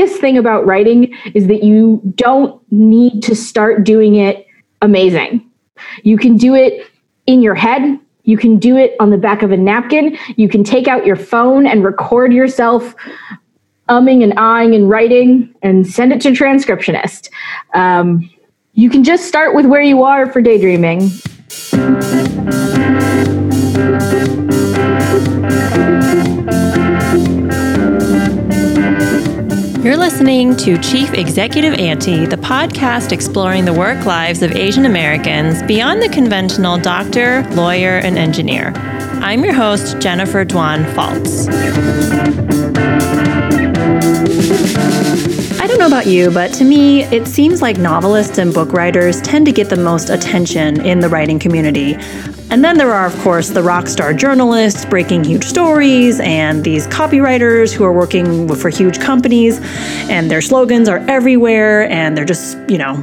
easiest thing about writing is that you don't need to start doing it amazing. You can do it in your head. You can do it on the back of a napkin. You can take out your phone and record yourself umming and ahhing and writing and send it to transcriptionist. Um, you can just start with where you are for daydreaming. You're listening to Chief Executive Auntie, the podcast exploring the work lives of Asian Americans beyond the conventional doctor, lawyer, and engineer. I'm your host, Jennifer Dwan Faltz. Know about you, but to me, it seems like novelists and book writers tend to get the most attention in the writing community. And then there are, of course, the rock star journalists breaking huge stories, and these copywriters who are working for huge companies, and their slogans are everywhere, and they're just, you know,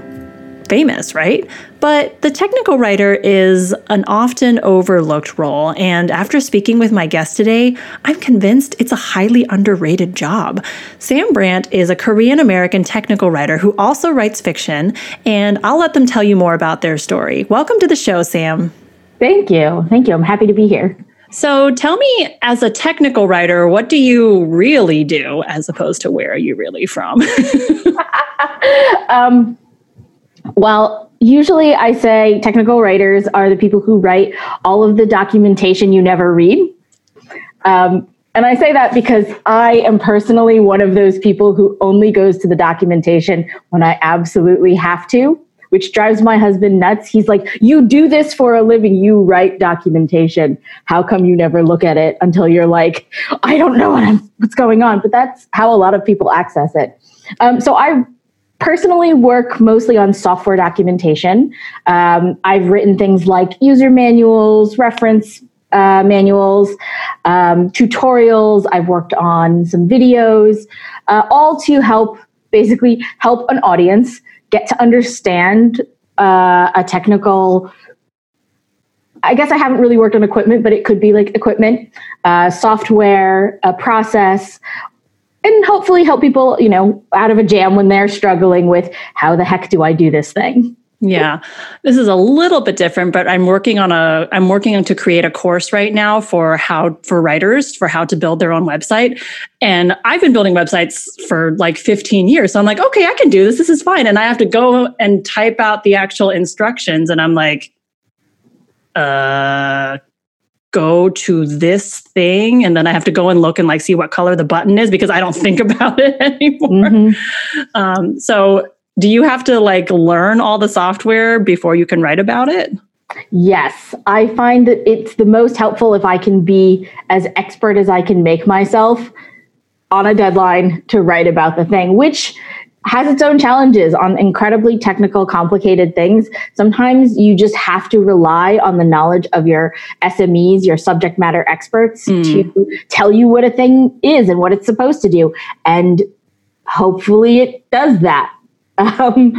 famous, right? But the technical writer is an often overlooked role, and after speaking with my guest today, I'm convinced it's a highly underrated job. Sam Brandt is a Korean American technical writer who also writes fiction, and I'll let them tell you more about their story. Welcome to the show, Sam. Thank you. Thank you. I'm happy to be here. So tell me, as a technical writer, what do you really do as opposed to where are you really from? um, well, usually I say technical writers are the people who write all of the documentation you never read. Um, and I say that because I am personally one of those people who only goes to the documentation when I absolutely have to which drives my husband nuts. He's like, You do this for a living. You write documentation. How come you never look at it until you're like, I don't know what what's going on? But that's how a lot of people access it. Um, so I personally work mostly on software documentation. Um, I've written things like user manuals, reference uh, manuals, um, tutorials. I've worked on some videos, uh, all to help basically help an audience get to understand uh, a technical I guess I haven't really worked on equipment, but it could be like equipment, uh, software, a process, and hopefully help people, you know, out of a jam when they're struggling with how the heck do I do this thing? Yeah. This is a little bit different, but I'm working on a I'm working on to create a course right now for how for writers for how to build their own website. And I've been building websites for like 15 years. So I'm like, okay, I can do this. This is fine. And I have to go and type out the actual instructions and I'm like uh go to this thing and then I have to go and look and like see what color the button is because I don't think about it anymore. Mm-hmm. Um, so do you have to like learn all the software before you can write about it? Yes, I find that it's the most helpful if I can be as expert as I can make myself on a deadline to write about the thing, which has its own challenges on incredibly technical, complicated things. Sometimes you just have to rely on the knowledge of your SMEs, your subject matter experts, mm. to tell you what a thing is and what it's supposed to do. And hopefully it does that um,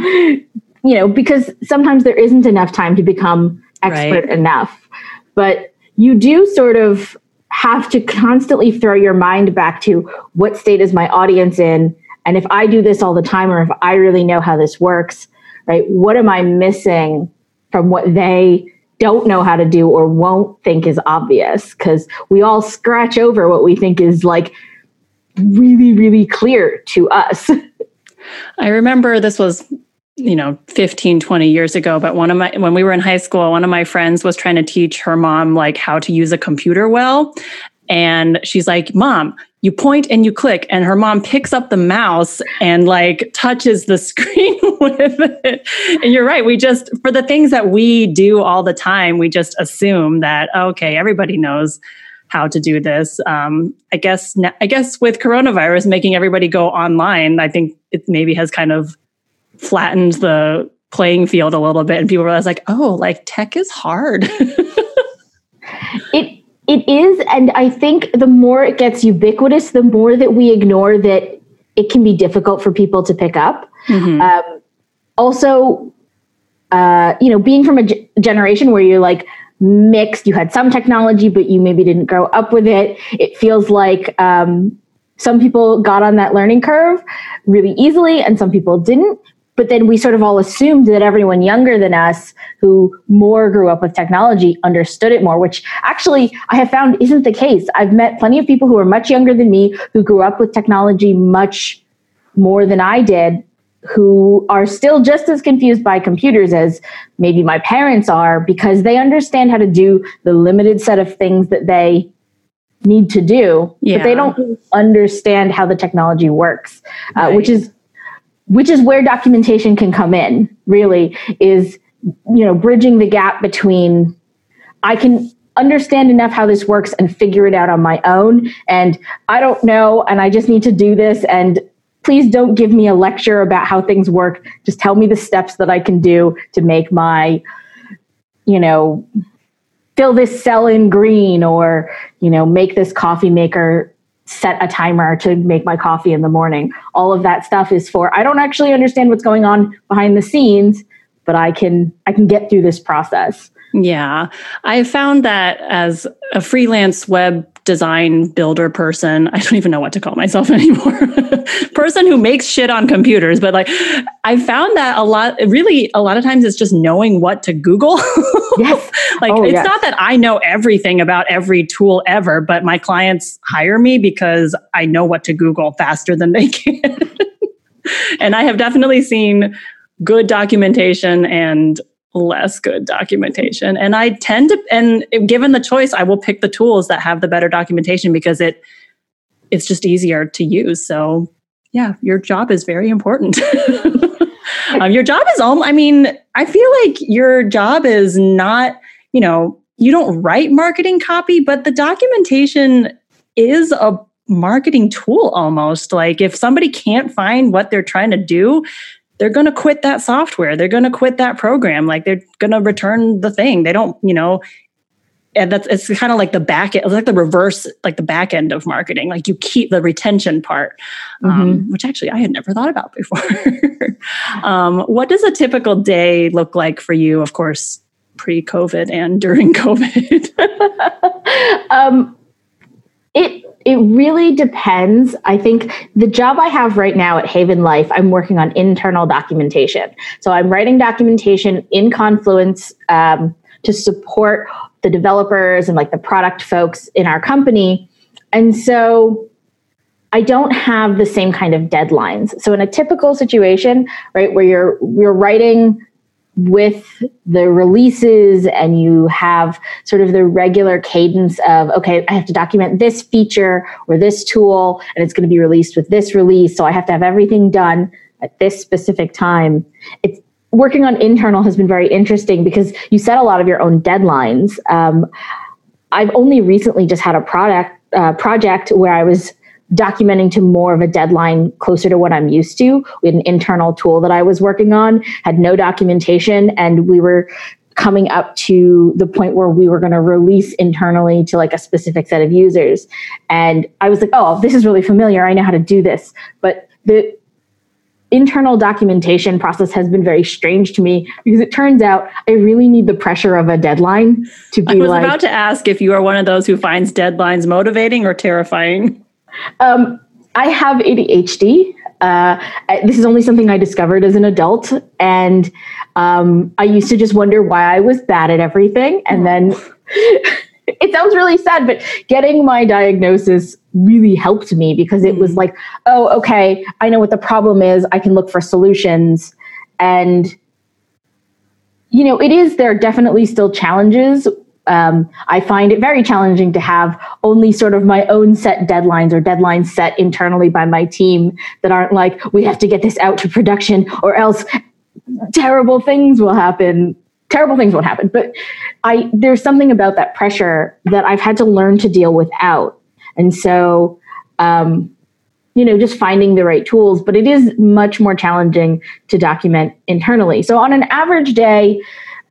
you know, because sometimes there isn't enough time to become expert right. enough. But you do sort of have to constantly throw your mind back to what state is my audience in? And if I do this all the time, or if I really know how this works, right, what am I missing from what they don't know how to do or won't think is obvious? Because we all scratch over what we think is like really, really clear to us. I remember this was you know 15 20 years ago but one of my when we were in high school one of my friends was trying to teach her mom like how to use a computer well and she's like mom you point and you click and her mom picks up the mouse and like touches the screen with it and you're right we just for the things that we do all the time we just assume that okay everybody knows how to do this. Um, I guess I guess with coronavirus making everybody go online, I think it maybe has kind of flattened the playing field a little bit, and people realize like, oh, like tech is hard. it it is, and I think the more it gets ubiquitous, the more that we ignore that it can be difficult for people to pick up. Mm-hmm. Um, also, uh, you know, being from a g- generation where you're like mixed. You had some technology, but you maybe didn't grow up with it. It feels like um, some people got on that learning curve really easily and some people didn't. But then we sort of all assumed that everyone younger than us who more grew up with technology understood it more, which actually I have found isn't the case. I've met plenty of people who are much younger than me who grew up with technology much more than I did, who are still just as confused by computers as maybe my parents are because they understand how to do the limited set of things that they need to do, yeah. but they don't understand how the technology works, uh, right. which is which is where documentation can come in. Really, is you know bridging the gap between I can understand enough how this works and figure it out on my own, and I don't know, and I just need to do this and. Please don't give me a lecture about how things work. Just tell me the steps that I can do to make my, you know, fill this cell in green or you know make this coffee maker set a timer to make my coffee in the morning. All of that stuff is for i don't actually understand what's going on behind the scenes but i can i can get through this process. Yeah. I found that as a freelance web design builder person. I don't even know what to call myself anymore. person who makes shit on computers. But like, I found that a lot, really, a lot of times it's just knowing what to Google. yes. like, oh, it's yes. not that I know everything about every tool ever, but my clients hire me because I know what to Google faster than they can. and I have definitely seen good documentation and less good documentation. And I tend to, and given the choice, I will pick the tools that have the better documentation because it it's just easier to use. So yeah, your job is very important. um, your job is all, I mean, I feel like your job is not, you know, you don't write marketing copy, but the documentation is a marketing tool almost. Like if somebody can't find what they're trying to do, they're going to quit that software. They're going to quit that program. Like they're going to return the thing. They don't, you know, and that's it's kind of like the back end, it's like the reverse, like the back end of marketing. Like you keep the retention part, um, mm-hmm. um, which actually I had never thought about before. um, what does a typical day look like for you? Of course, pre-COVID and during COVID. um, it it really depends. I think the job I have right now at Haven Life, I'm working on internal documentation. So I'm writing documentation in Confluence um, to support the developers and like the product folks in our company. And so I don't have the same kind of deadlines. So in a typical situation, right, where you're you're writing with the releases and you have sort of the regular cadence of okay i have to document this feature or this tool and it's going to be released with this release so i have to have everything done at this specific time. It's working on internal has been very interesting because you set a lot of your own deadlines. Um, i've only recently just had a product uh, project where i was documenting to more of a deadline closer to what I'm used to. We had an internal tool that I was working on, had no documentation, and we were coming up to the point where we were going to release internally to like a specific set of users. And I was like, oh, this is really familiar. I know how to do this. But the internal documentation process has been very strange to me because it turns out I really need the pressure of a deadline to be I was like, about to ask if you are one of those who finds deadlines motivating or terrifying. Um, I have ADHD. Uh, this is only something I discovered as an adult, and um, I used to just wonder why I was bad at everything, and then. it sounds really sad, but getting my diagnosis really helped me because it was mm. like, oh, okay, I know what the problem is. I can look for solutions. And, you know, it is, there are definitely still challenges um, I find it very challenging to have only sort of my own set deadlines or deadlines set internally by my team that aren't like, we have to get this out to production or else terrible things will happen. Terrible things won't happen. But I there's something about that pressure that I've had to learn to deal without. And so um, you know just finding the right tools but it is much more challenging to document internally so on an average day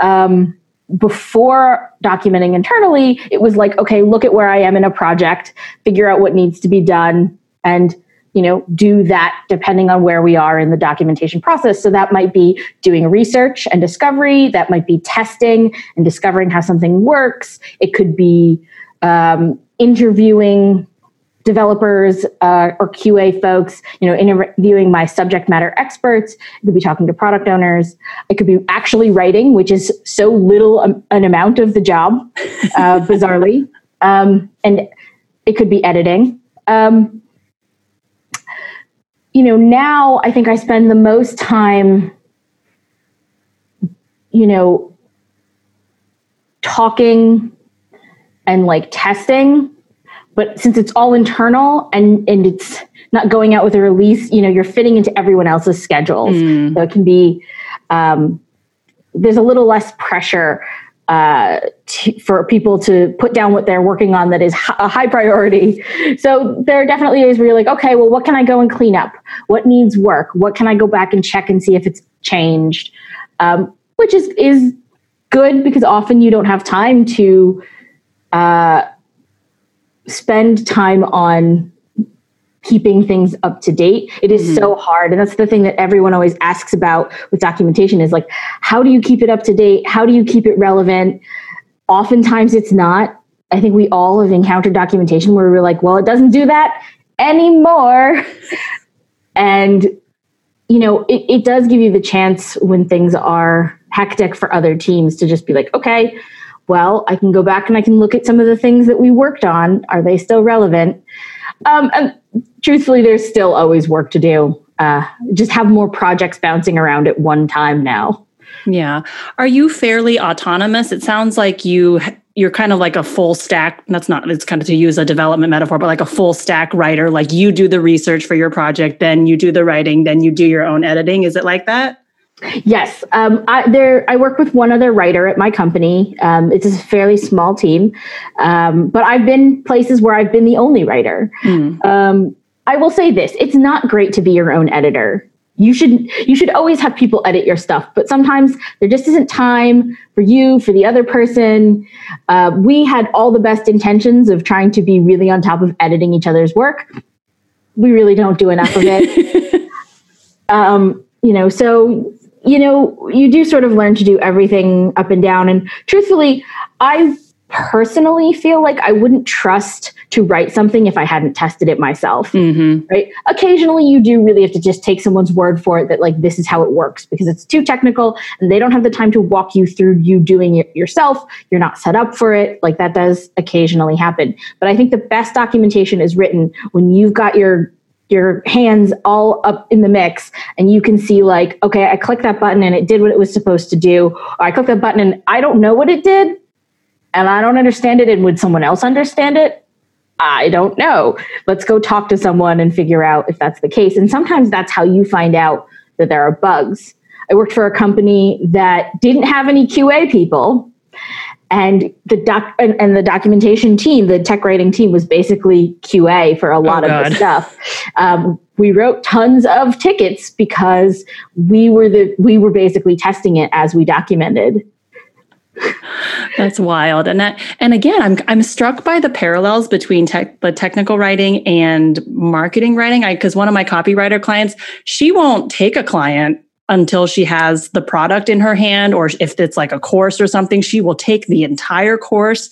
um, before documenting internally, it was like, okay, look at where I am in a project, figure out what needs to be done, and you know do that depending on where we are in the documentation process. So that might be doing research and discovery that might be testing and discovering how something works. It could be um, interviewing developers uh, or QA folks, you know, interviewing my subject matter experts. I could be talking to product owners. I could be actually writing, which is so little um, an amount of the job, uh, bizarrely. Um, and it could be editing. Um, you know, now I think I spend the most time, you know, talking and like testing but since it's all internal and and it's not going out with a release you know you're fitting into everyone else's schedules mm. so it can be um, there's a little less pressure uh, to, for people to put down what they're working on that is a high priority. So there are definitely days where you're like, okay, well, what can I go and clean up? What needs work? What can I go back and check and see if it's changed? Um, which is is good because often you don't have time to uh, spend time on keeping things up to date. It is mm-hmm. so hard and that's the thing that everyone always asks about with documentation is like how do you keep it up to date? How do you keep it relevant? Oftentimes it's not. I think we all have encountered documentation where we're like well it doesn't do that anymore. And you know it, it does give you the chance when things are hectic for other teams to just be like okay well, I can go back and I can look at some of the things that we worked on. Are they still relevant? Um, and truthfully, there's still always work to do. Uh, just have more projects bouncing around at one time now. Yeah. Are you fairly autonomous? It sounds like you you're kind of like a full stack. That's not it's kind of to use a development metaphor, but like a full stack writer. Like you do the research for your project, then you do the writing, then you do your own editing. Is it like that? Yes, um, I, there. I work with one other writer at my company. Um, it's a fairly small team, um, but I've been places where I've been the only writer. Mm. I will say this: it's not great to be your own editor. You should you should always have people edit your stuff, but sometimes there just isn't time for you for the other person. Uh, we had all the best intentions of trying to be really on top of editing each other's work. We really don't do enough of it. um, you know, so you know, you do sort of learn to do everything up and down. And truthfully, I personally feel like I wouldn't trust to write something if I hadn't tested it myself. Mm-hmm. Right? Occasionally, you do really have to just take someone's word for it that like this is how it works because it's too technical and they don't have the time to walk you through you doing it yourself. You're not set up for it. Like that does occasionally happen. But I think the best documentation is written when you've got your your hands all up in the mix and you can see like okay i clicked that button and it did what it was supposed to do. Or i clicked that button and i don't know what it did and i don't understand it and would someone else understand it? I don't know. Let's go talk to someone and figure out if that's the case. And sometimes that's how you find out that there are bugs. I worked for a company that didn't have any qa people and the doc and, and, the documentation team, the tech writing team, was basically QA for a lot oh, of the stuff. Um, we wrote tons of tickets because we were the we were basically testing it as we documented. That's wild, and that and again, I'm I'm struck by the parallels between tech, the technical writing and marketing writing. I Because one of my copywriter clients, she won't take a client until she has the product in her hand or if it's like a course or something she will take the entire course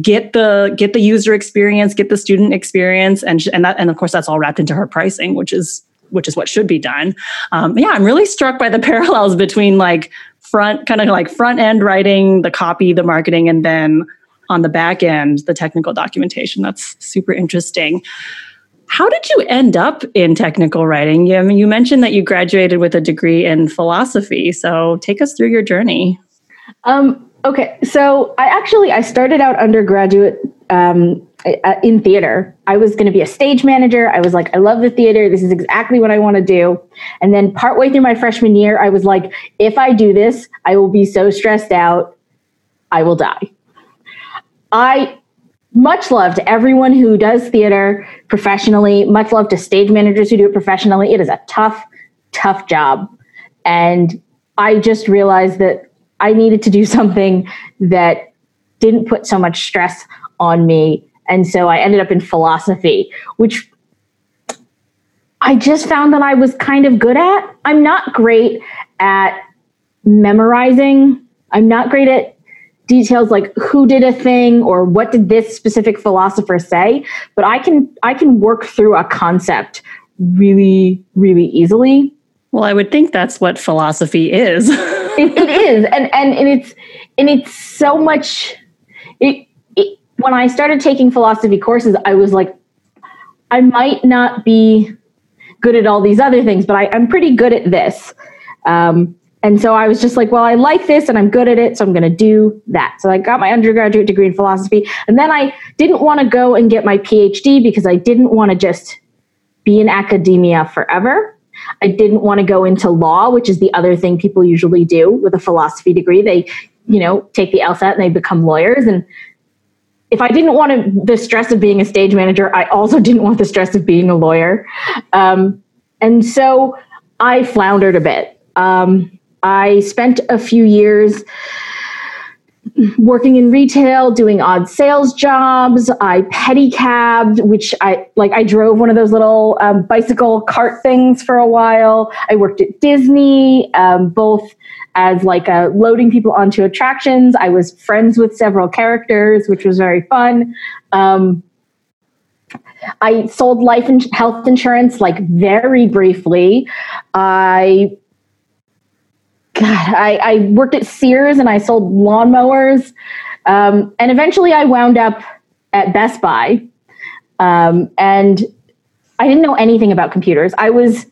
get the get the user experience get the student experience and and that and of course that's all wrapped into her pricing which is which is what should be done. Um, yeah i'm really struck by the parallels between like front kind of like front end writing the copy the marketing and then on the back end the technical documentation. That's super interesting how did you end up in technical writing? You, I mean, you mentioned that you graduated with a degree in philosophy. So take us through your journey. Um, okay, so I actually I started out undergraduate um, in theater. I was going to be a stage manager. I was like, I love the theater. This is exactly what I want to do. And then partway through my freshman year, I was like, if I do this, I will be so stressed out, I will die. I much love to everyone who does theater professionally, much love to stage managers who do it professionally. It is a tough, tough job. And I just realized that I needed to do something that didn't put so much stress on me. And so I ended up in philosophy, which I just found that I was kind of good at. I'm not great at memorizing. I'm not great at details like who did a thing or what did this specific philosopher say, but I can I can work through a concept really really easily. Well, I would think that's what philosophy is. it, it is, and, and and it's and it's so much. It, it when I started taking philosophy courses, I was like, I might not be good at all these other things, but I, I'm pretty good at this. Um, and so I was just like, well, I like this and I'm good at it, so I'm going to do that. So I got my undergraduate degree in philosophy. And then I didn't want to go and get my PhD because I didn't want to just be in academia forever. I didn't want to go into law, which is the other thing people usually do with a philosophy degree. They, you know, take the LSAT and they become lawyers. And if I didn't want to, the stress of being a stage manager, I also didn't want the stress of being a lawyer. Um, and so I floundered a bit. Um, I spent a few years working in retail, doing odd sales jobs. I pedicabbed, which I like. I drove one of those little um, bicycle cart things for a while. I worked at Disney, um, both as like loading people onto attractions. I was friends with several characters, which was very fun. Um, I sold life and health insurance like very briefly. I God, I, I worked at Sears and I sold lawnmowers. Um, and eventually I wound up at Best Buy. Um, and I didn't know anything about computers. I was,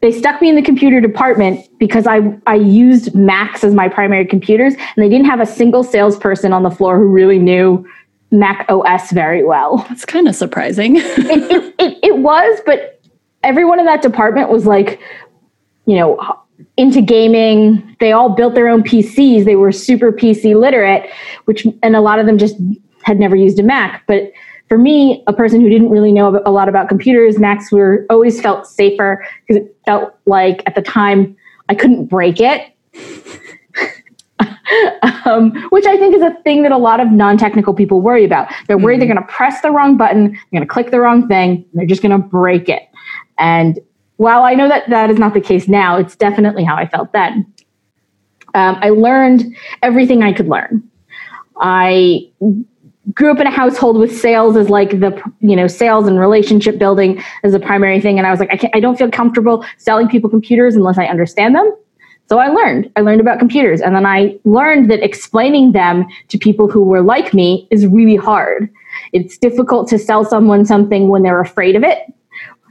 they stuck me in the computer department because I, I used Macs as my primary computers and they didn't have a single salesperson on the floor who really knew Mac OS very well. That's kind of surprising. it, it, it, it was, but everyone in that department was like, you know, into gaming. They all built their own PCs. They were super PC literate, which and a lot of them just had never used a Mac. But for me, a person who didn't really know a lot about computers, Macs were always felt safer because it felt like at the time I couldn't break it. um, which I think is a thing that a lot of non-technical people worry about. They're worried mm-hmm. they're going to press the wrong button, they're going to click the wrong thing, and they're just going to break it. And while I know that that is not the case now, it's definitely how I felt then. Um, I learned everything I could learn. I grew up in a household with sales as like the you know sales and relationship building as a primary thing, and I was like, I can't, I don't feel comfortable selling people computers unless I understand them. So I learned. I learned about computers, and then I learned that explaining them to people who were like me is really hard. It's difficult to sell someone something when they're afraid of it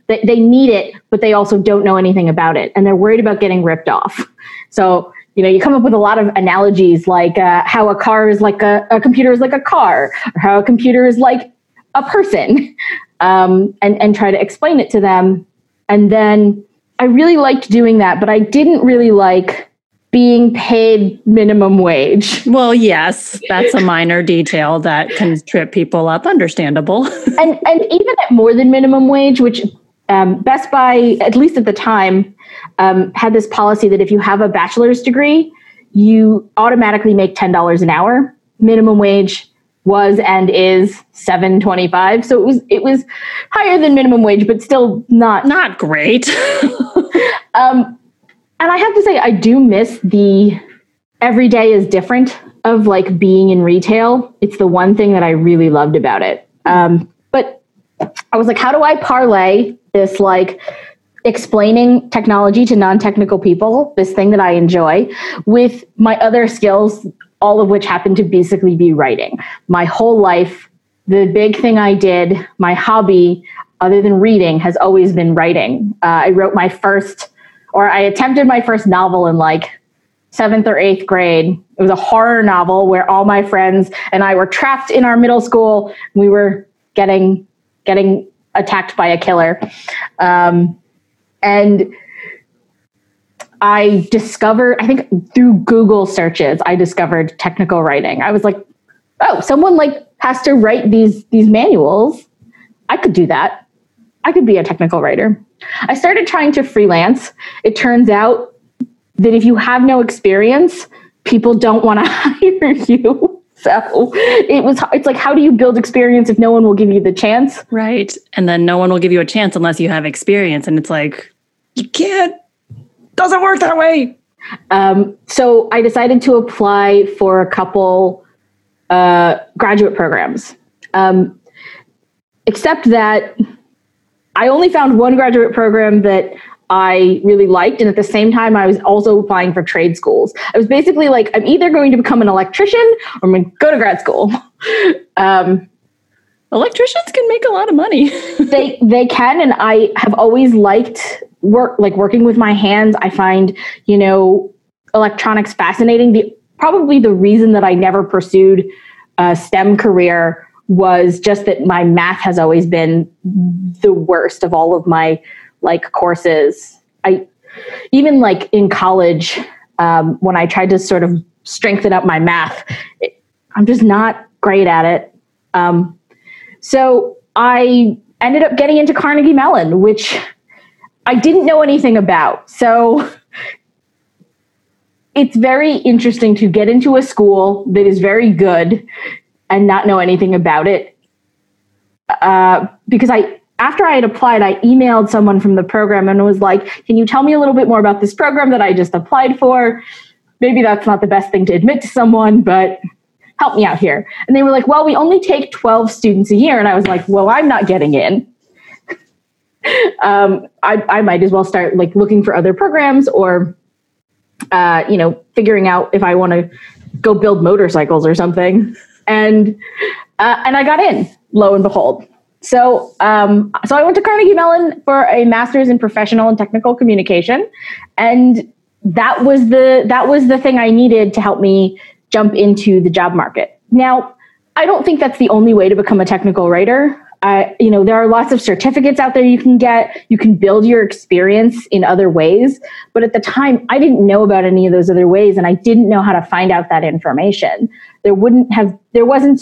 they, they need it, but they also don't know anything about it. And they're worried about getting ripped off. So, you know, you come up with a lot of analogies like uh, how a car is like a, a computer is like a car, or how a computer is like a person, um, and, and try to explain it to them. And then I really liked doing that, but I didn't really like being paid minimum wage. Well, yes, that's a minor detail that can trip people up, understandable. and and even at more than minimum wage, which um, Best Buy, at least at the time, um, had this policy that if you have a bachelor's degree, you automatically make ten dollars an hour. Minimum wage was and is seven twenty five, so it was it was higher than minimum wage, but still not not great. um, and I have to say, I do miss the every day is different of like being in retail. It's the one thing that I really loved about it. Um, but I was like, how do I parlay this like explaining technology to non-technical people, this thing that I enjoy, with my other skills, all of which happen to basically be writing. My whole life, the big thing I did, my hobby, other than reading, has always been writing. Uh, I wrote my first, or I attempted my first novel in like seventh or eighth grade. It was a horror novel where all my friends and I were trapped in our middle school. We were getting getting attacked by a killer. Um, and I discovered, I think through Google searches, I discovered technical writing. I was like, oh, someone like has to write these these manuals. I could do that. I could be a technical writer. I started trying to freelance. It turns out that if you have no experience, people don't want to hire you. So it was, it's like, how do you build experience if no one will give you the chance? Right. And then no one will give you a chance unless you have experience. And it's like, you can't, doesn't work that way. Um, so I decided to apply for a couple uh, graduate programs. Um, except that I only found one graduate program that I really liked. And at the same time, I was also applying for trade schools. I was basically like, I'm either going to become an electrician or I'm going to go to grad school. um, Electricians can make a lot of money. they they can, and I have always liked work like working with my hands. I find you know electronics fascinating. The probably the reason that I never pursued a STEM career was just that my math has always been the worst of all of my like courses. I even like in college um, when I tried to sort of strengthen up my math, it, I'm just not great at it. Um, so I ended up getting into Carnegie Mellon, which I didn't know anything about. So it's very interesting to get into a school that is very good and not know anything about it. Uh, because I after I had applied, I emailed someone from the program and was like, Can you tell me a little bit more about this program that I just applied for? Maybe that's not the best thing to admit to someone, but help me out here. And they were like, Well, we only take 12 students a year. And I was like, Well, I'm not getting in. um, I, I might as well start like looking for other programs or, uh, you know, figuring out if I want to go build motorcycles or something. And uh, and I got in, lo and behold. So, um, so I went to Carnegie Mellon for a master's in professional and technical communication, and that was the that was the thing I needed to help me jump into the job market. Now, I don't think that's the only way to become a technical writer. Uh, you know, there are lots of certificates out there you can get. You can build your experience in other ways. But at the time, I didn't know about any of those other ways, and I didn't know how to find out that information. There wouldn't have, there wasn't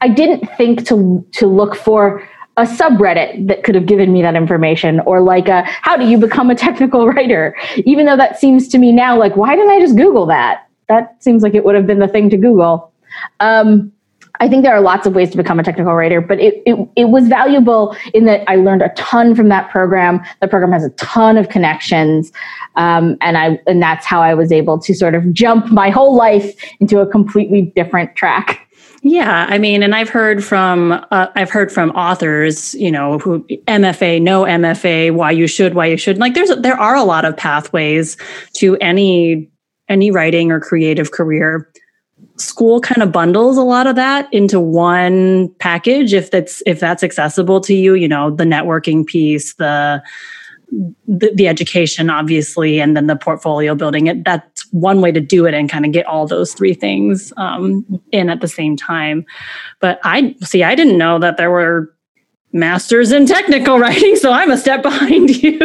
I didn't think to to look for a subreddit that could have given me that information or like a, how do you become a technical writer? Even though that seems to me now like why didn't i just google that? That seems like it would have been the thing to google. Um, i think there are lots of ways to become a technical writer but it, it, it was valuable in that i learned a ton from that program. The program has a ton of connections um, and i and that's how i was able to sort of jump my whole life into a completely different track yeah, I mean, and I've heard from uh, I've heard from authors, you know, who MFA, no MFA, why you should, why you shouldn't. Like, there's there are a lot of pathways to any any writing or creative career. School kind of bundles a lot of that into one package if that's if that's accessible to you. You know, the networking piece, the the, the, education obviously and then the portfolio building it that's one way to do it and kind of get all those three things um, in at the same time. But i see i didn't know that there were masters in technical writing so i'm a step behind you.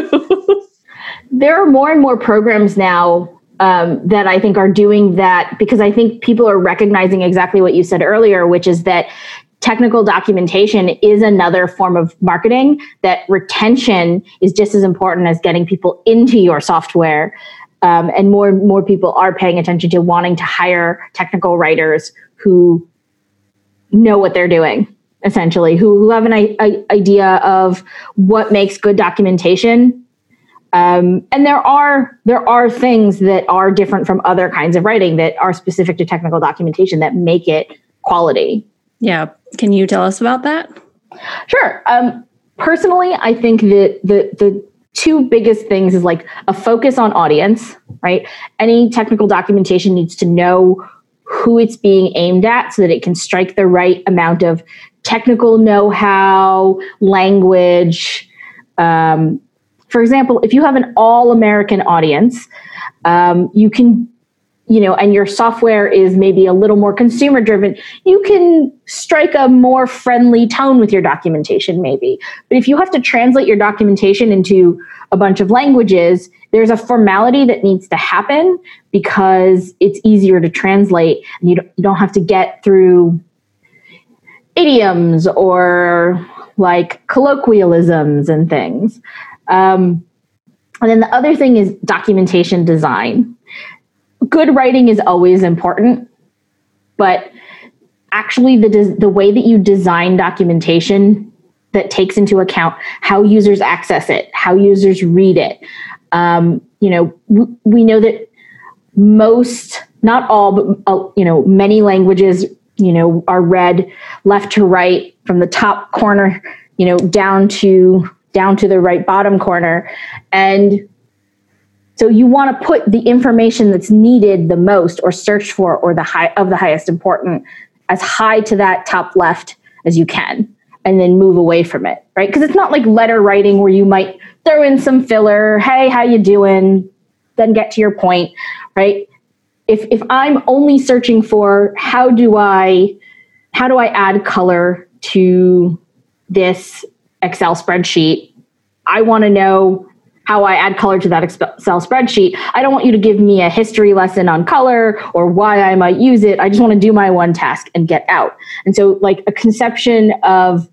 There are more and more programs now um, that I think are doing that because I think people are recognizing exactly what you said earlier, which is that technical documentation is another form of marketing that retention is just as important as getting people into your software. Um, and more and more people are paying attention to wanting to hire technical writers who know what they're doing essentially who, who have an I- idea of what makes good documentation. Um, and there are there are things that are different from other kinds of writing that are specific to technical documentation that make it quality. Yeah. Can you tell us about that? Sure. Um, personally, I think that the the two biggest things is like a focus on audience, right? Any technical documentation needs to know who it's being aimed at so that it can strike the right amount of technical know-how, language. Um, for example, if you have an all-American audience, um, you can you know, and your software is maybe a little more consumer driven, you can strike a more friendly tone with your documentation, maybe. But if you have to translate your documentation into a bunch of languages, there's a formality that needs to happen because it's easier to translate. And you don't, have to get through idioms or like colloquialisms and things. Um, and then the other thing is documentation design good writing is always important, but actually the the way that you design documentation that takes into account how users access it, how users read it. Um, you know, w- we know that most, not all, but uh, you know, many languages you know, are read left to right from the top corner, you know, down to down to the right bottom corner. And so you want to put the information that's needed the most or searched for or the high of the highest important as high to that top left as you can and then move away from it, right? Because it's not like letter writing where you might throw in some filler, hey, how you doing? Then get to your point, right? If if I'm only searching for how do I how do I add color to this Excel spreadsheet, I want to know how I add color to that Excel spreadsheet. I don't want you to give me a history lesson on color or why I might use it. I just want to do my one task and get out. And so, like a conception of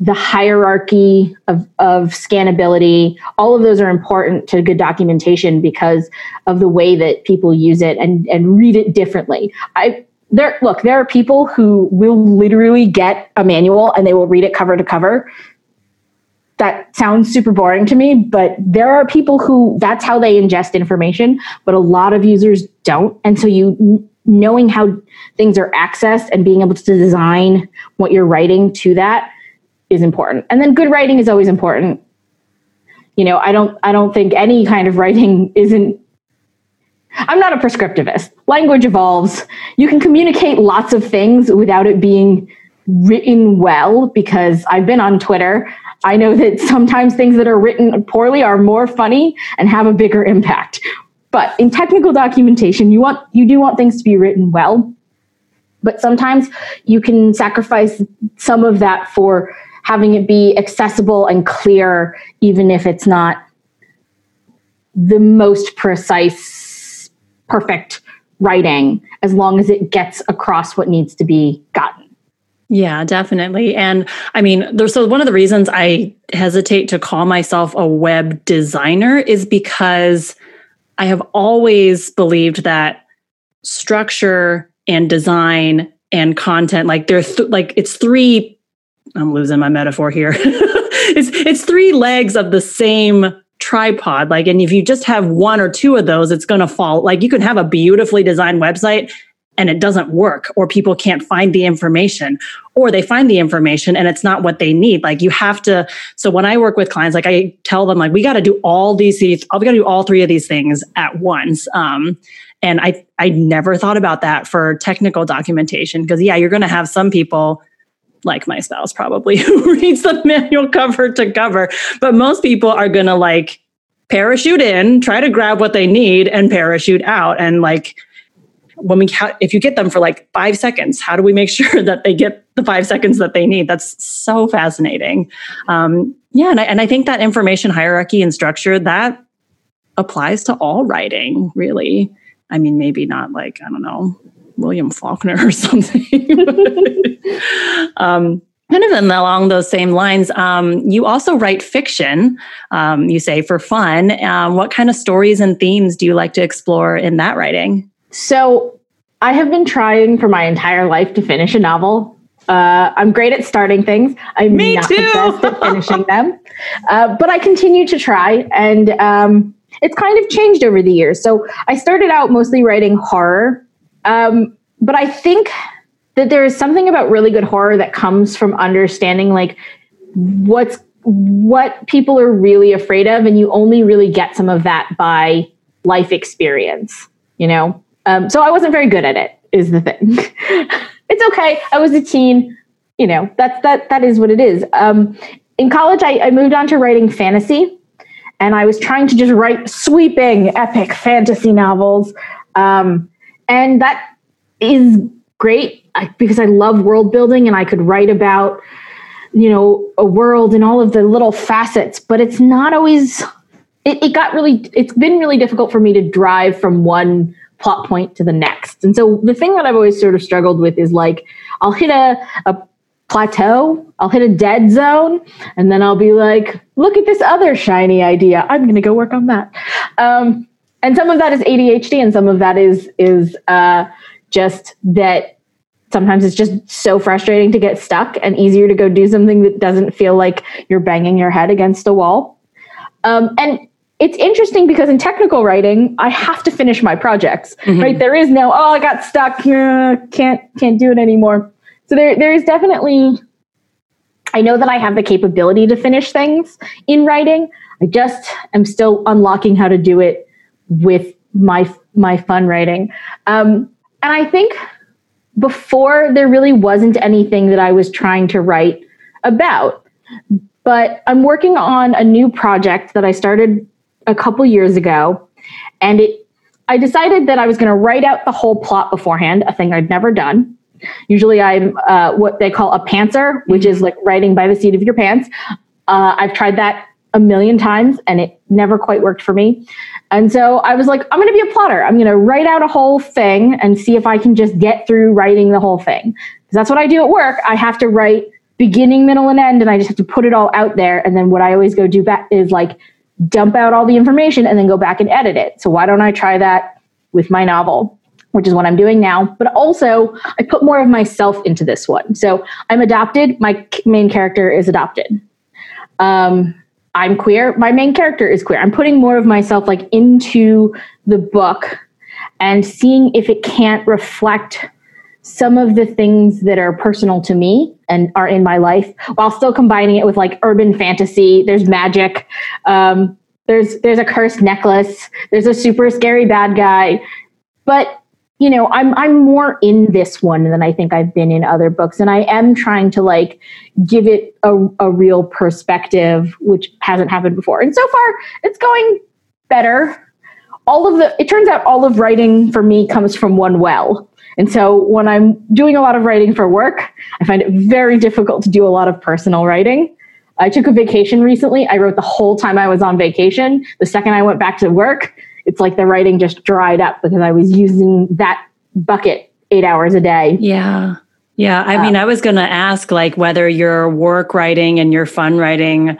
the hierarchy of, of scannability, all of those are important to good documentation because of the way that people use it and, and read it differently. I there look, there are people who will literally get a manual and they will read it cover to cover that sounds super boring to me, but there are people who that's how they ingest information, but a lot of users don't. And so you knowing how things are accessed and being able to design what you're writing to that is important. And then good writing is always important. You know, I don't I don't think any kind of writing isn't I'm not a prescriptivist. Language evolves. You can communicate lots of things without it being written well because I've been on Twitter I know that sometimes things that are written poorly are more funny and have a bigger impact. But in technical documentation, you want you do want things to be written well. But sometimes you can sacrifice some of that for having it be accessible and clear, even if it's not the most precise, perfect writing, as long as it gets across what needs to be gotten. Yeah, definitely. And I mean, there's so one of the reasons I hesitate to call myself a web designer is because I have always believed that structure and design and content like there's th- like it's three I'm losing my metaphor here. it's it's three legs of the same tripod like and if you just have one or two of those it's going to fall like you can have a beautifully designed website and it doesn't work or people can't find the information or they find the information and it's not what they need. Like you have to so when i work with clients like i tell them like we got to do all these we got to do all three of these things at once. Um, and i i never thought about that for technical documentation because yeah you're going to have some people like my spouse probably who reads the manual cover to cover but most people are going to like parachute in try to grab what they need and parachute out and like when we if you get them for like five seconds how do we make sure that they get the five seconds that they need? That's so fascinating. Um, yeah and I, and I think that information hierarchy and structure that applies to all writing really. I mean maybe not like i don't know william faulkner or something. Um, kind of along those same lines um, you also write fiction um, you say for fun. Um, what kind of stories and themes do you like to explore in that writing so I have been trying for my entire life to finish a novel. Uh, I'm great at starting things. I'm Me not too. the best at finishing them, uh, but I continue to try, and um, it's kind of changed over the years. So I started out mostly writing horror, um, but I think that there is something about really good horror that comes from understanding like what's what people are really afraid of, and you only really get some of that by life experience. You know, um, so I wasn't very good at it. Is the thing. it's okay. I was a teen. You know, that's that that is what it is. Um, in college, I, I moved on to writing fantasy, and I was trying to just write sweeping, epic fantasy novels, um, and that is great because I love world building, and I could write about you know a world and all of the little facets. But it's not always. It, it got really. It's been really difficult for me to drive from one plot point to the next. And so the thing that I've always sort of struggled with is like I'll hit a, a plateau, I'll hit a dead zone, and then I'll be like, look at this other shiny idea. I'm going to go work on that. Um, and some of that is ADHD, and some of that is is uh, just that sometimes it's just so frustrating to get stuck and easier to go do something that doesn't feel like you're banging your head against a wall. Um, and it's interesting because in technical writing, I have to finish my projects, mm-hmm. right? There is no, oh, I got stuck, uh, can't can't do it anymore. So there there is definitely I know that I have the capability to finish things in writing. I just am still unlocking how to do it with my my fun writing. Um, and I think before there really wasn't anything that I was trying to write about. But I'm working on a new project that I started a couple years ago, and it I decided that I was going to write out the whole plot beforehand, a thing I'd never done. Usually, I'm uh, what they call a pantser, which is like writing by the seat of your pants. Uh, I've tried that a million times, and it never quite worked for me. And so I was like, I'm going to be a plotter. I'm going to write out a whole thing and see if I can just get through writing the whole thing. Because that's what I do at work. I have to write beginning, middle, and end, and I just have to put it all out there. And then what I always go do back is like dump out all the information and then go back and edit it. So why don't I try that with my novel? Which is what I'm doing now. But also, I put more of myself into this one. So I'm adopted. My main character is adopted. Um, I'm queer. My main character is queer. I'm putting more of myself like into the book and seeing if it can't reflect some of the things that are personal to me and are in my life while still combining it with like urban fantasy. There's magic. Um, there's there's a cursed necklace. There's a super scary bad guy. But you know i'm i'm more in this one than i think i've been in other books. And i am trying to like give it a, a real perspective which hasn't happened before. And so far it's going better. All of the it turns out all of writing for me comes from one well and so when I'm doing a lot of writing for work, I find it very difficult to do a lot of personal writing. I took a vacation recently. I wrote the whole time I was on vacation. The second I went back to work, it's like the writing just dried up because I was using that bucket eight hours a day. Yeah. Yeah. I mean, I um, was going to ask like whether your work writing and your fun writing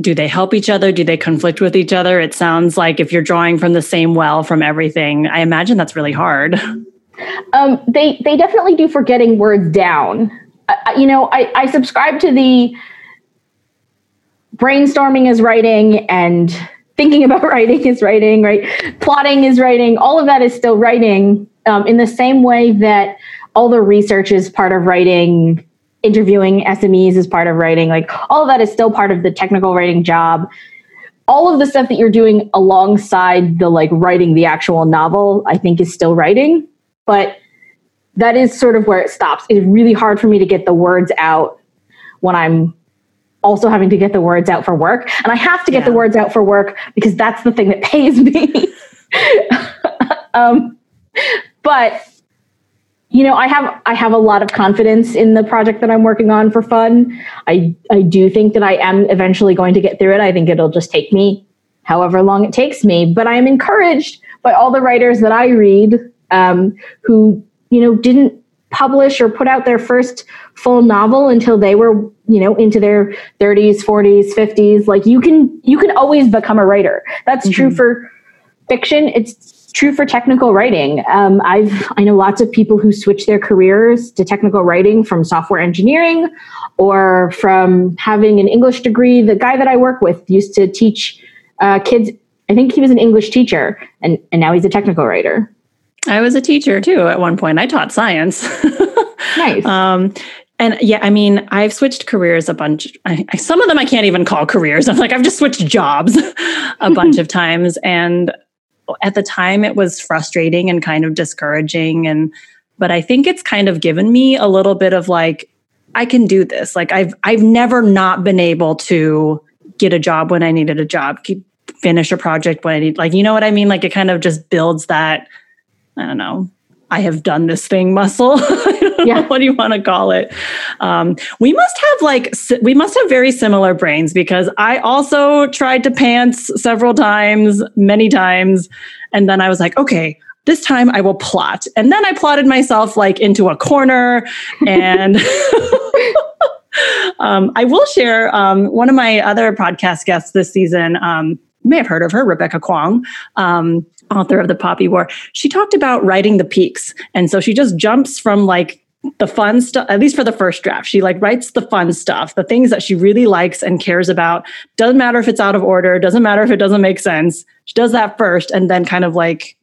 do they help each other? Do they conflict with each other? It sounds like if you're drawing from the same well from everything, I imagine that's really hard. Um, they they definitely do for getting words down. Uh, you know, I, I subscribe to the brainstorming is writing and thinking about writing is writing, right? Plotting is writing. All of that is still writing um, in the same way that all the research is part of writing. Interviewing SMEs is part of writing. Like all of that is still part of the technical writing job all of the stuff that you're doing alongside the like writing the actual novel, I think is still writing but that is sort of where it stops. It's really hard for me to get the words out when I'm also having to get the words out for work. And I have to get yeah. the words out for work because that's the thing that pays me. um, but you know, I have I have a lot of confidence in the project that I'm working on for fun. I I do think that I am eventually going to get through it. I think it'll just take me however long it takes me, but I am encouraged by all the writers that I read um, who you know didn't publish or put out their first full novel until they were you know into their 30s 40s 50s like you can you can always become a writer. That's mm-hmm. true for fiction. It's true for technical writing. Um, i've i know lots of people who switch their careers to technical writing from software engineering or from having an english degree. The guy that i work with used to teach uh, kids i think he was an english teacher and, and now he's a technical writer I was a teacher too at one point. I taught science. nice. Um, and yeah, I mean, I've switched careers a bunch. I, some of them I can't even call careers. I'm like, I've just switched jobs a bunch of times. And at the time, it was frustrating and kind of discouraging. And, but I think it's kind of given me a little bit of like, I can do this. Like I've, I've never not been able to get a job when I needed a job, keep, finish a project when I need, like, you know what I mean? Like it kind of just builds that I don't know, I have done this thing muscle. yeah. what do you want to call it? Um, we must have like, we must have very similar brains because I also tried to pants several times, many times. And then I was like, okay, this time I will plot. And then I plotted myself like into a corner and. um, I will share um, one of my other podcast guests this season. Um, you may have heard of her, Rebecca Kuang. Author of the Poppy War, she talked about writing the peaks. And so she just jumps from like the fun stuff at least for the first draft she like writes the fun stuff the things that she really likes and cares about. Doesn't matter if it's out of order doesn't matter if it doesn't make sense. She does that first and then kind of like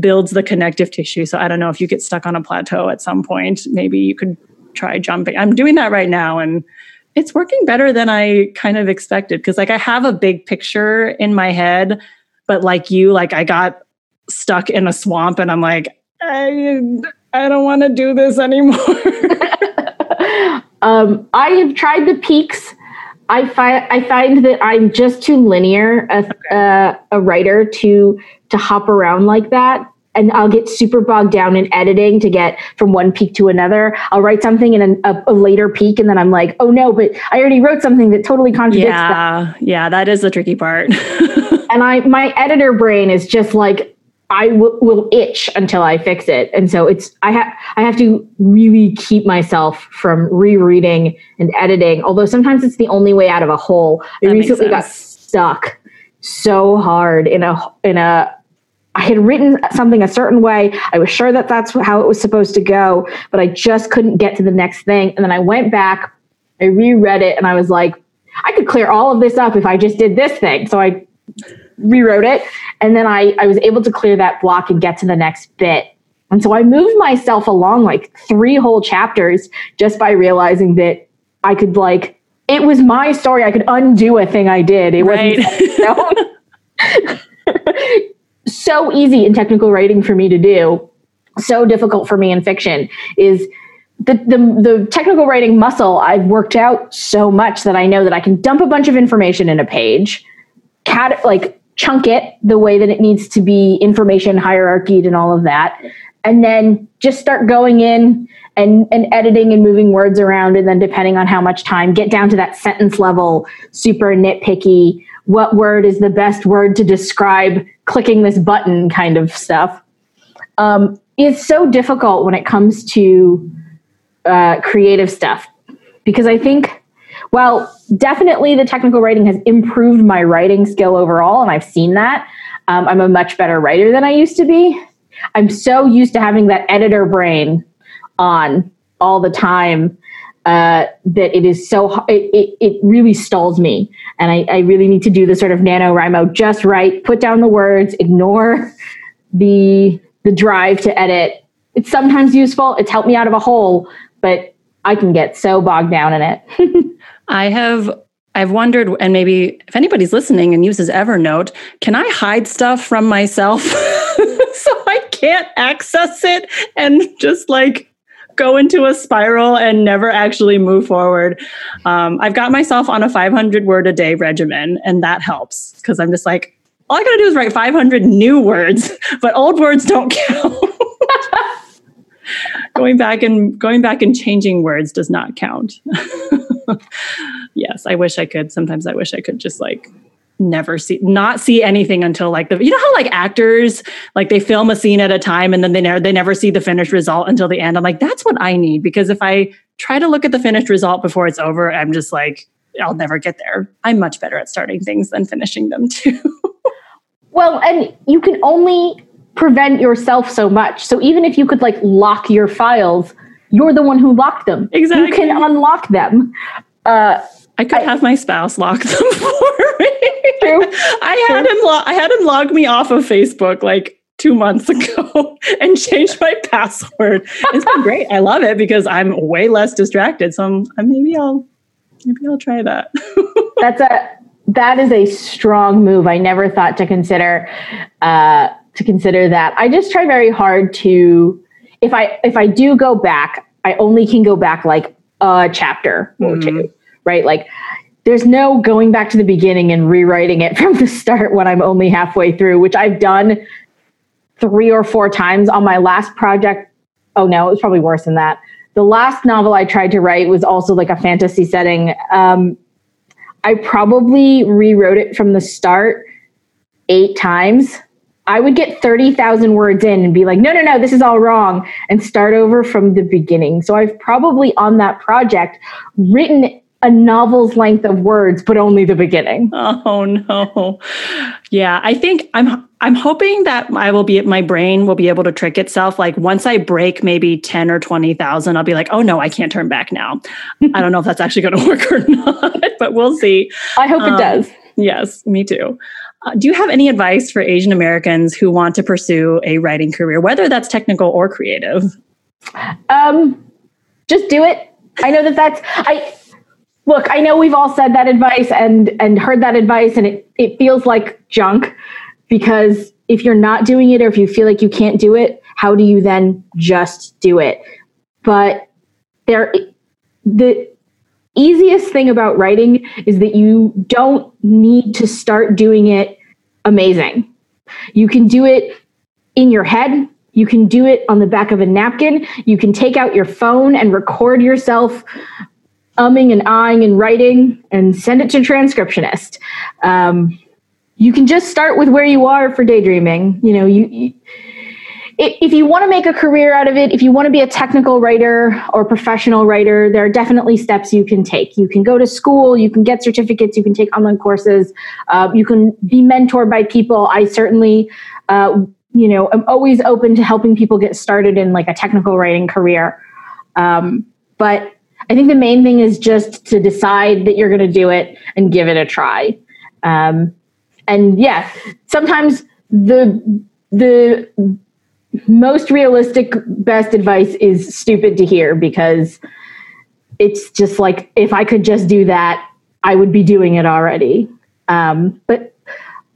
builds the connective tissue. So i don't know if you get stuck on a plateau at some point. Maybe you could try jumping. I'm doing that right now and it's working better than i kind of expected because like i have a big picture in my head but like you like i got stuck in a swamp and i'm like I, I don't want to do this anymore. um, I have tried the peaks. I find I find that I'm just too linear a, okay. uh, a writer to to hop around like that, and I'll get super bogged down in editing to get from one peak to another. I'll write something in a, a later peak, and then I'm like, oh no, but I already wrote something that totally contradicts. Yeah, that. yeah, that is the tricky part. and I my editor brain is just like I w- will itch until I fix it. And so it's I have I have to really keep myself from rereading and editing. Although sometimes it's the only way out of a hole. I that recently got stuck so hard in a in a I had written something a certain way. I was sure that that's how it was supposed to go, but I just couldn't get to the next thing. And then I went back, I reread it, and I was like, I could clear all of this up if I just did this thing. So I rewrote it. And then I, I was able to clear that block and get to the next bit. And so I moved myself along like three whole chapters just by realizing that I could like it was my story. I could undo a thing I did. It right. wasn't so easy in technical writing for me to do. So difficult for me in fiction is the, the the technical writing muscle I've worked out so much that I know that I can dump a bunch of information in a page, cat like chunk it the way that it needs to be information hierarchied and all of that. And then just start going in and, and editing and moving words around and then depending on how much time get down to that sentence level super nitpicky what word is the best word to describe clicking this button kind of stuff. Um, it's so difficult when it comes to uh, creative stuff because i think well, definitely the technical writing has improved my writing skill overall, and I've seen that. Um, I'm a much better writer than I used to be. I'm so used to having that editor brain on all the time uh, that it is so it, it, it really stalls me and I, I, really need to do the sort of NaNoWriMo just right put down the words ignore the the drive to edit it's sometimes useful it's helped me out of a hole but i can get so bogged down in it I have I've wondered, and maybe if anybody's listening and uses Evernote, can I hide stuff from myself so I can't access it and just like go into a spiral and never actually move forward? Um, I've got myself on a 500 word a day regimen, and that helps because I'm just like, all I gotta do is write 500 new words, but old words don't count. going back and going back and changing words does not count. yes, I wish I could. Sometimes I wish I could just like never see not see anything until like the you know how like actors like they film a scene at a time and then they never they never see the finished result until the end. I'm like that's what I need because if I try to look at the finished result before it's over, I'm just like I'll never get there. I'm much better at starting things than finishing them too. well, and you can only prevent yourself so much. So even if you could like lock your files, you're the one who locked them. Exactly. You can unlock them. Uh, I could I, have my spouse lock them for me. True. I had him. Lo- I had him log me off of Facebook like two months ago and changed my password. It's been great. I love it because I'm way less distracted. So I'm, uh, maybe I'll maybe I'll try that. That's a that is a strong move. I never thought to consider. Uh, to consider that. I just try very hard to if I if I do go back, I only can go back like a chapter or mm-hmm. two, right? Like there's no going back to the beginning and rewriting it from the start when I'm only halfway through, which I've done three or four times on my last project. Oh no, it was probably worse than that. The last novel I tried to write was also like a fantasy setting. Um, I probably rewrote it from the start eight times I would get 30,000 words in and be like, no, no, no, this is all wrong, and start over from the beginning. So I've probably on that project written a novel's length of words, but only the beginning. Oh no. Yeah, I think I'm I'm hoping that I will be my brain will be able to trick itself. Like once I break maybe 10 or 20,000, I'll be like, oh no, I can't turn back now. I don't know if that's actually going to work or not, but we'll see. I hope um, it does. Yes, me too. Uh, do you have any advice for Asian Americans who want to pursue a writing career, whether that's technical or creative? Um, just do it. I know that that's I look. I know we've all said that advice and and heard that advice, and it it feels like junk because if you're not doing it or if you feel like you can't do it, how do you then just do it? But there, the easiest thing about writing is that you don't need to start doing it amazing. You can do it in your head. You can do it on the back of a napkin. You can take out your phone and record yourself umming and ahhing and writing and send it to transcriptionist. Um, you can just start with where you are for daydreaming. You know, you, you if you want to make a career out of it, if you want to be a technical writer or professional writer, there are definitely steps you can take. You can go to school, you can get certificates, you can take online courses, uh, you can be mentored by people. I certainly, uh, you know, I'm always open to helping people get started in like a technical writing career. Um, but I think the main thing is just to decide that you're going to do it and give it a try. Um, and yeah, sometimes the the most realistic best advice is stupid to hear because it's just like if I could just do that, I would be doing it already. Um, but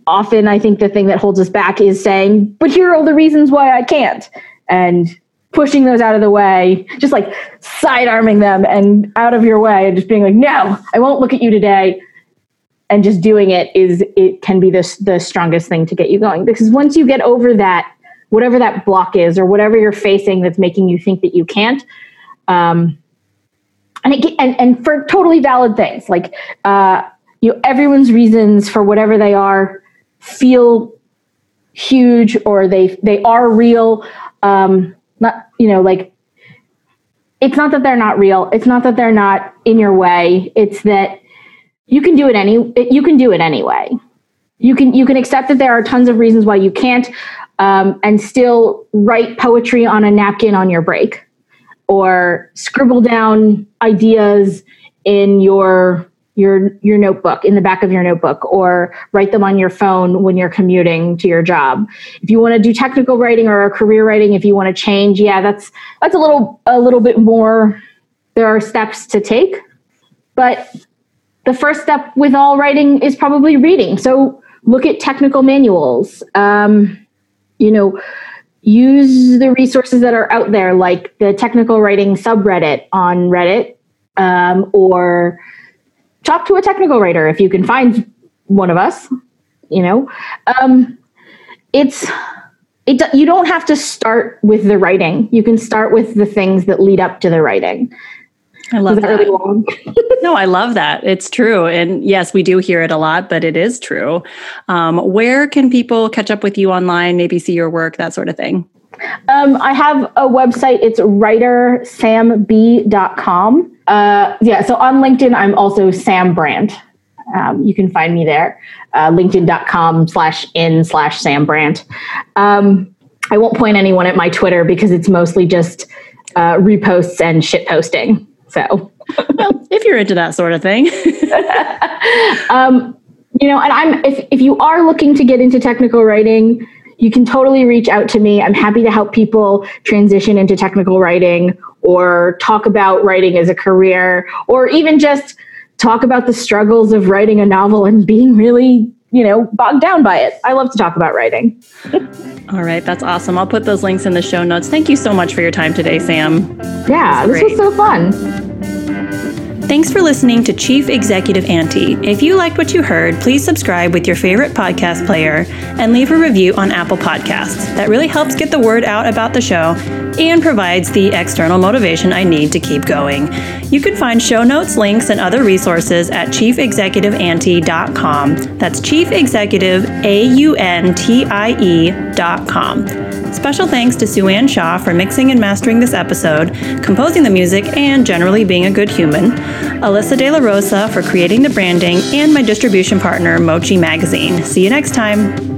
often I think the thing that holds us back is saying, but here are all the reasons why I can't. And pushing those out of the way, just like side arming them and out of your way and just being like, no, I won't look at you today. And just doing it is it can be the the strongest thing to get you going because once you get over that whatever that block is or whatever you're facing that's making you think that you can't. Um, and, it, and, and for totally valid things like, uh, you know, everyone's reasons for whatever they are feel huge or they, they are real. Um, not, you know, like it's not that they're not real. It's not that they're not in your way. It's that you can do it any, you can do it anyway. You can, you can accept that there are tons of reasons why you can't um, and still write poetry on a napkin on your break or scribble down ideas in your your your notebook in the back of your notebook or write them on your phone when you're commuting to your job. If you want to do technical writing or career writing if you want to change yeah that's that's a little a little bit more there are steps to take. But the first step with all writing is probably reading. So look at technical manuals um, you know, use the resources that are out there, like the technical writing subreddit on Reddit, um, or talk to a technical writer if you can find one of us. You know, um, it's it. You don't have to start with the writing. You can start with the things that lead up to the writing. I love that. Really long? no, I love that. It's true. And yes, we do hear it a lot, but it is true. Um, where can people catch up with you online, maybe see your work, that sort of thing? Um, I have a website. It's writersamb.com. Uh, yeah, so on LinkedIn, I'm also Sam Brandt. Um, you can find me there, uh, linkedin.com slash in slash Sam Brandt. Um, I won't point anyone at my Twitter because it's mostly just uh, reposts and shit posting. So, well, if you're into that sort of thing, um, you know, and I'm if if you are looking to get into technical writing, you can totally reach out to me. I'm happy to help people transition into technical writing or talk about writing as a career or even just talk about the struggles of writing a novel and being really you know, bogged down by it. I love to talk about writing. All right, that's awesome. I'll put those links in the show notes. Thank you so much for your time today, Sam. Yeah, this, was so fun. Thanks for listening to Chief Executive Auntie. If you liked what you heard, please subscribe with your favorite podcast player and leave a review on Apple Podcasts. That really helps get the word out about the show and provides the external motivation I need to keep going. You can find show notes, links, and other resources at chiefexecutiveauntie.com. That's chiefexecutiveauntie.com. Special thanks to Sue Ann Shaw for mixing and mastering this episode, composing the music, and generally being a good human. Alyssa De La Rosa for creating the branding, and my distribution partner, Mochi Magazine. See you next time.